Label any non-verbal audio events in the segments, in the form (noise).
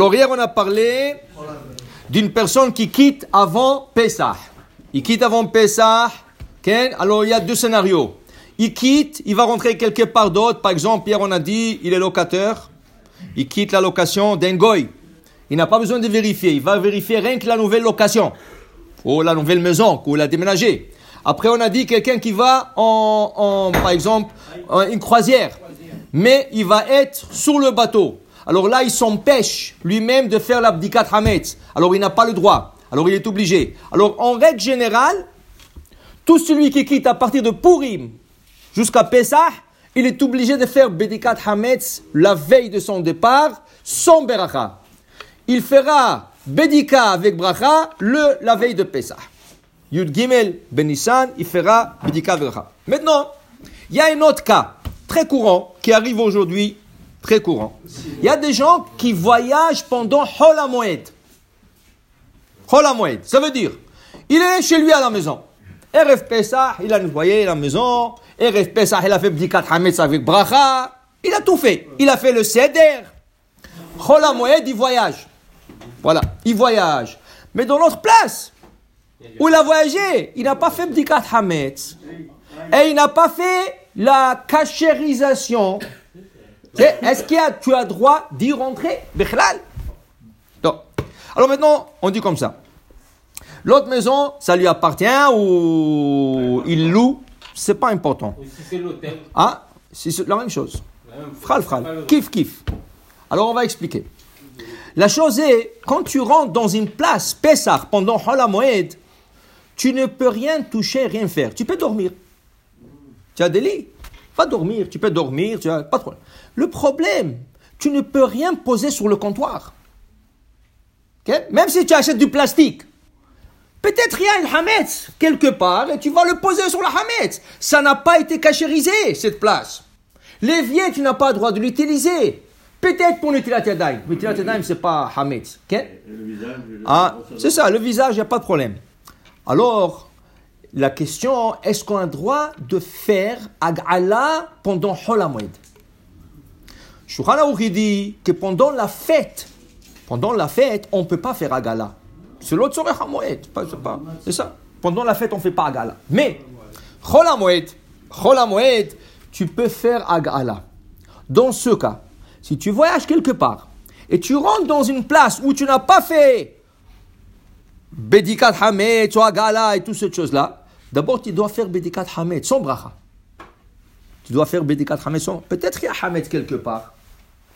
Alors hier on a parlé d'une personne qui quitte avant Pessah. Il quitte avant Pessah. Alors il y a deux scénarios. Il quitte, il va rentrer quelque part d'autre. Par exemple, hier on a dit, il est locataire. Il quitte la location d'un goy. Il n'a pas besoin de vérifier. Il va vérifier rien que la nouvelle location. Ou la nouvelle maison, ou a déménagé. Après, on a dit quelqu'un qui va en, par exemple, une croisière. Mais il va être sur le bateau. Alors là, il s'empêche lui-même de faire l'abdikat Hametz. Alors il n'a pas le droit. Alors il est obligé. Alors en règle générale, tout celui qui quitte à partir de Purim jusqu'à Pesach, il est obligé de faire Bedikat Hametz la veille de son départ sans Beracha. Il fera Bedika avec Bracha le, la veille de Pesach. Yud Gimel Benissan, il fera Bedika avec Bracha. Maintenant, il y a un autre cas très courant qui arrive aujourd'hui, très courant. Il y a des gens qui voyagent pendant Hol HaMoed. Hol HaMoed, ça veut dire, il est chez lui à la maison. RF Pesach, il a nettoyé la maison. RF Pesach, il a fait Bdikat Hametz avec Bracha. Il a tout fait. Il a fait le Seder. Chol HaMoed, il voyage. Voilà, il voyage. Mais dans l'autre place, où il a voyagé, il n'a pas fait Bdikat Hametz. Et il n'a pas fait la cachérisation. Est-ce qu'il a, tu as droit d'y rentrer Bichlal Non. Alors maintenant, on dit comme ça. L'autre maison, ça lui appartient ou il loue, c'est pas important. Si c'est l'hôtel. Ah, c'est la même chose. Fral, fral. Kif, kif. Alors on va expliquer. La chose est, quand tu rentres dans une place Pessah pendant Hola Moed, tu ne peux rien toucher, rien faire. Tu peux dormir. Tu as des lits. Va dormir. Tu peux dormir. Tu as pas de problème. Le problème, tu ne peux rien poser sur le comptoir. Même si tu achètes du plastique. Peut-être il y a un Hametz quelque part et tu vas le poser sur le Hametz. Ça n'a pas été cachérisé, cette place. L'évier, tu n'as pas le droit de l'utiliser. Peut-être pour Nutilat Yadayim. Nutilat Yadayim, c'est pas Hametz. ok? Ah, c'est ça, le visage, il n'y a pas de problème. Alors, la question, est-ce qu'on a le droit de faire Ag'ala pendant Hol HaMoed Shulchan Aruch dit que pendant la fête, pendant la fête, on ne peut pas faire Agala. C'est l'autre soirée Hamoed. C'est ça. Pendant la fête, on ne fait pas Agala. Mais, Chol HaMoed, tu peux faire Agala. Dans ce cas, si tu voyages quelque part et tu rentres dans une place où tu n'as pas fait Bedikat Hamed, ou Agala et toutes ces choses-là, d'abord tu dois faire Bedikat Hamed sans bracha. Tu dois faire Bedikat Hamed sans. Peut-être qu'il y a Hamed quelque part.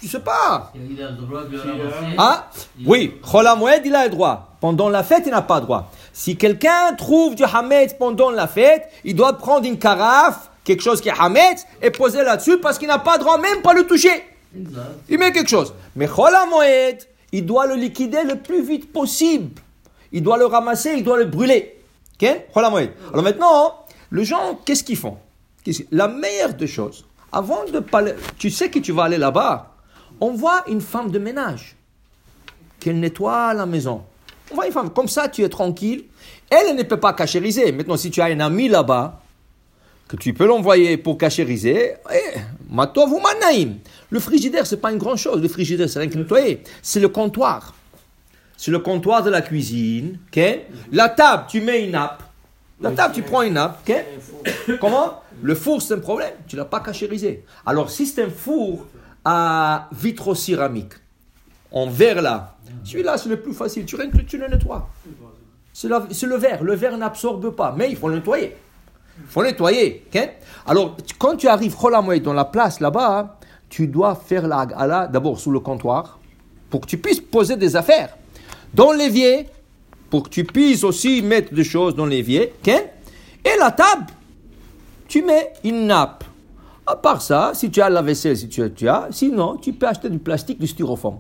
Tu sais pas. Il a le droit de le ramasser. Ah, oui, Chola Moed, il a le droit. Pendant la fête, il n'a pas le droit. Si quelqu'un trouve du Hametz pendant la fête, il doit prendre une carafe, quelque chose qui est Hametz, et poser là-dessus parce qu'il n'a pas le droit même pas le toucher. Il met quelque chose. Mais Chola Moed, il doit le liquider le plus vite possible. Il doit le ramasser, il doit le brûler. Alors maintenant, les gens, qu'est-ce qu'ils font? La meilleure des choses, avant de parler, tu sais que tu vas aller là-bas, on voit une femme de ménage qu'elle nettoie la maison. On voit une femme, comme ça tu es tranquille. Elle, ne peut pas cachériser. Maintenant, si tu as un ami là-bas, que tu peux l'envoyer pour cachériser, matov ou manaïm. Le frigidaire, c'est pas une grande chose. Le frigidaire, c'est rien que nettoyer. C'est le comptoir. C'est le comptoir de la cuisine. ok La table, tu mets une nappe. La table, tu prends une nappe. ok (coughs) Comment? Le four, c'est un problème. Tu l'as pas cachérisé. Alors, si c'est un four à vitrocéramique, en verre là, celui-là, c'est le plus facile. Tu, tu le nettoies. C'est la- c'est le verre. Le verre n'absorbe pas. Mais il faut le nettoyer. Il faut nettoyer. ok? Alors, tu- quand tu arrives dans la place là-bas, tu dois faire la gala d'abord sous le comptoir pour que tu puisses poser des affaires. Dans l'évier, pour que tu puisses aussi mettre des choses dans l'évier. ok? Et la table, tu mets une nappe. À part ça, si tu as la vaisselle, si tu as, tu as, sinon, tu peux acheter du plastique, du styrofoam.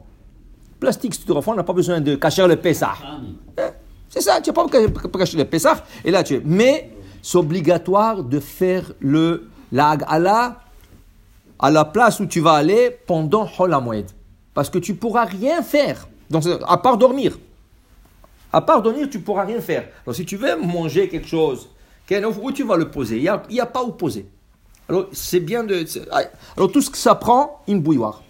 Plastique, styrofoam, on n'a pas besoin de cacher le Pessah. Eh, C'est ça, tu n'as pas besoin de cacher le Pessah. Et là, tu es. Mais c'est obligatoire de faire le, la Hagala à la place où tu vas aller pendant Hol HaMoed. Parce que tu pourras rien faire, à part dormir. À part dormir, tu pourras rien faire. Si tu veux manger quelque chose, où tu vas le poser? Il n'y a, a pas où poser. Alors, c'est bien de. Alors, tout ce que ça prend, une bouilloire.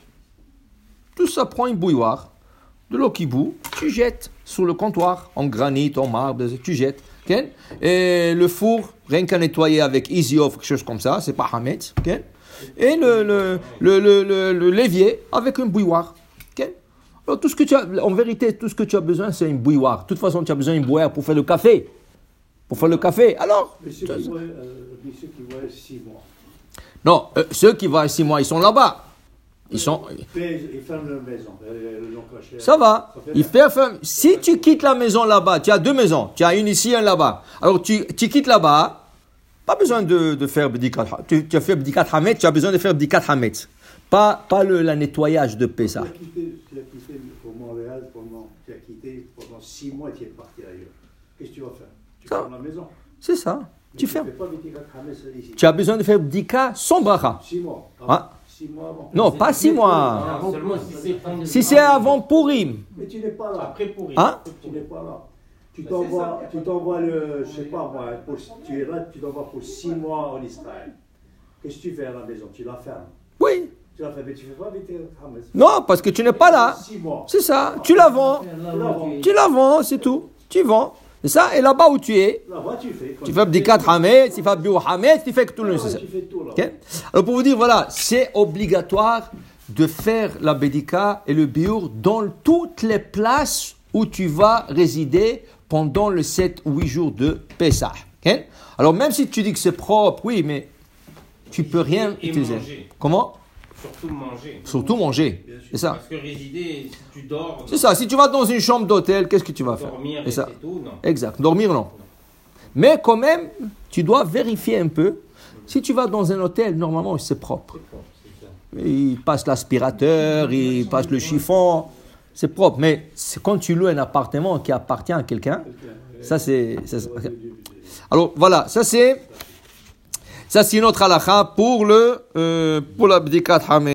Tout ça prend une bouilloire. de l'eau qui bout, tu jettes sur le comptoir, en granit, en marbre, tu jettes. Et le four, rien qu'à nettoyer avec Easy Off, quelque chose comme ça, c'est pas Hametz. Et le, le, le, avec un bouilloire. Alors, tout ce que tu as, en vérité, tout ce que tu as besoin, c'est une bouilloire. De toute façon, tu as besoin d'une bouilloire pour faire le café. Pour faire le café. Alors, Mais ceux qui voient, euh, mais ceux qui voient six mois, non, euh, ceux qui vont à 6 mois, ils sont là-bas. Ils sont. ils, paient- ils ferment leur maison. euh. Ça va. Ça fait Il fait enfin- Si tu quittes la maison là-bas, tu as deux maisons. Tu as une ici, une là-bas. Alors tu, tu quittes là-bas, pas besoin de, de faire Bdikat Tu, tu as fait Bdikat Hamet, tu as besoin de faire Bdikat Hamet. Pas, pas le la nettoyage de Tu Pessah. as quitté, tu as quitté pour Montréal pendant, tu as quitté pendant six mois, tu es parti ailleurs. Qu'est-ce que tu vas faire? Tu fermes la maison. C'est ça. Mais Tu fermes. Tu as besoin de faire Bdika sans bracha. Six mois. Ah. Six mois avant. Non, pas six mois. Non, seulement si c'est avant Purim. Mais tu n'es pas là. Après pour Hein? Tu n'es pas là. Tu Bah, t'envoies, tu t'envoies le, je sais pas moi, pour- tu es là, tu t'envoies pour six mois en Israël. Qu'est-ce que tu fais à la maison? Tu la fermes. Tu mais tu fais pas. Non, parce que tu n'es pas là. C'est ça. Tu la vends. Tu la vends, c'est tout. Tu vends. C'est ça. Et là-bas où tu es, tu fais. fais Bdikat Hamet, tu fais Biou Hamet, tu fais que tout le nécessaire. Alors pour vous dire, voilà, c'est obligatoire de faire la bédika et le biour dans toutes les places où tu vas résider pendant le 7 ou 8 jours de Pessah. Alors même si tu dis que c'est propre, oui, mais tu peux rien Et utiliser. manger. Comment? Surtout manger. Surtout manger. C'est ça. Parce que résider, si tu dors, C'est ça. Si tu vas dans une chambre d'hôtel, qu'est-ce que tu vas faire dormir C'est et ça. tout, non. Exact. Dormir, non. Mais quand même, tu dois vérifier un peu. Si tu vas dans un hôtel, normalement, c'est propre. Ça. Il passe l'aspirateur, il passe le chiffon. C'est propre. Mais quand tu loues un appartement qui appartient à quelqu'un, ça, c'est- Alors voilà, ça c'est. Ça c'est notre halakha pour le euh, pour.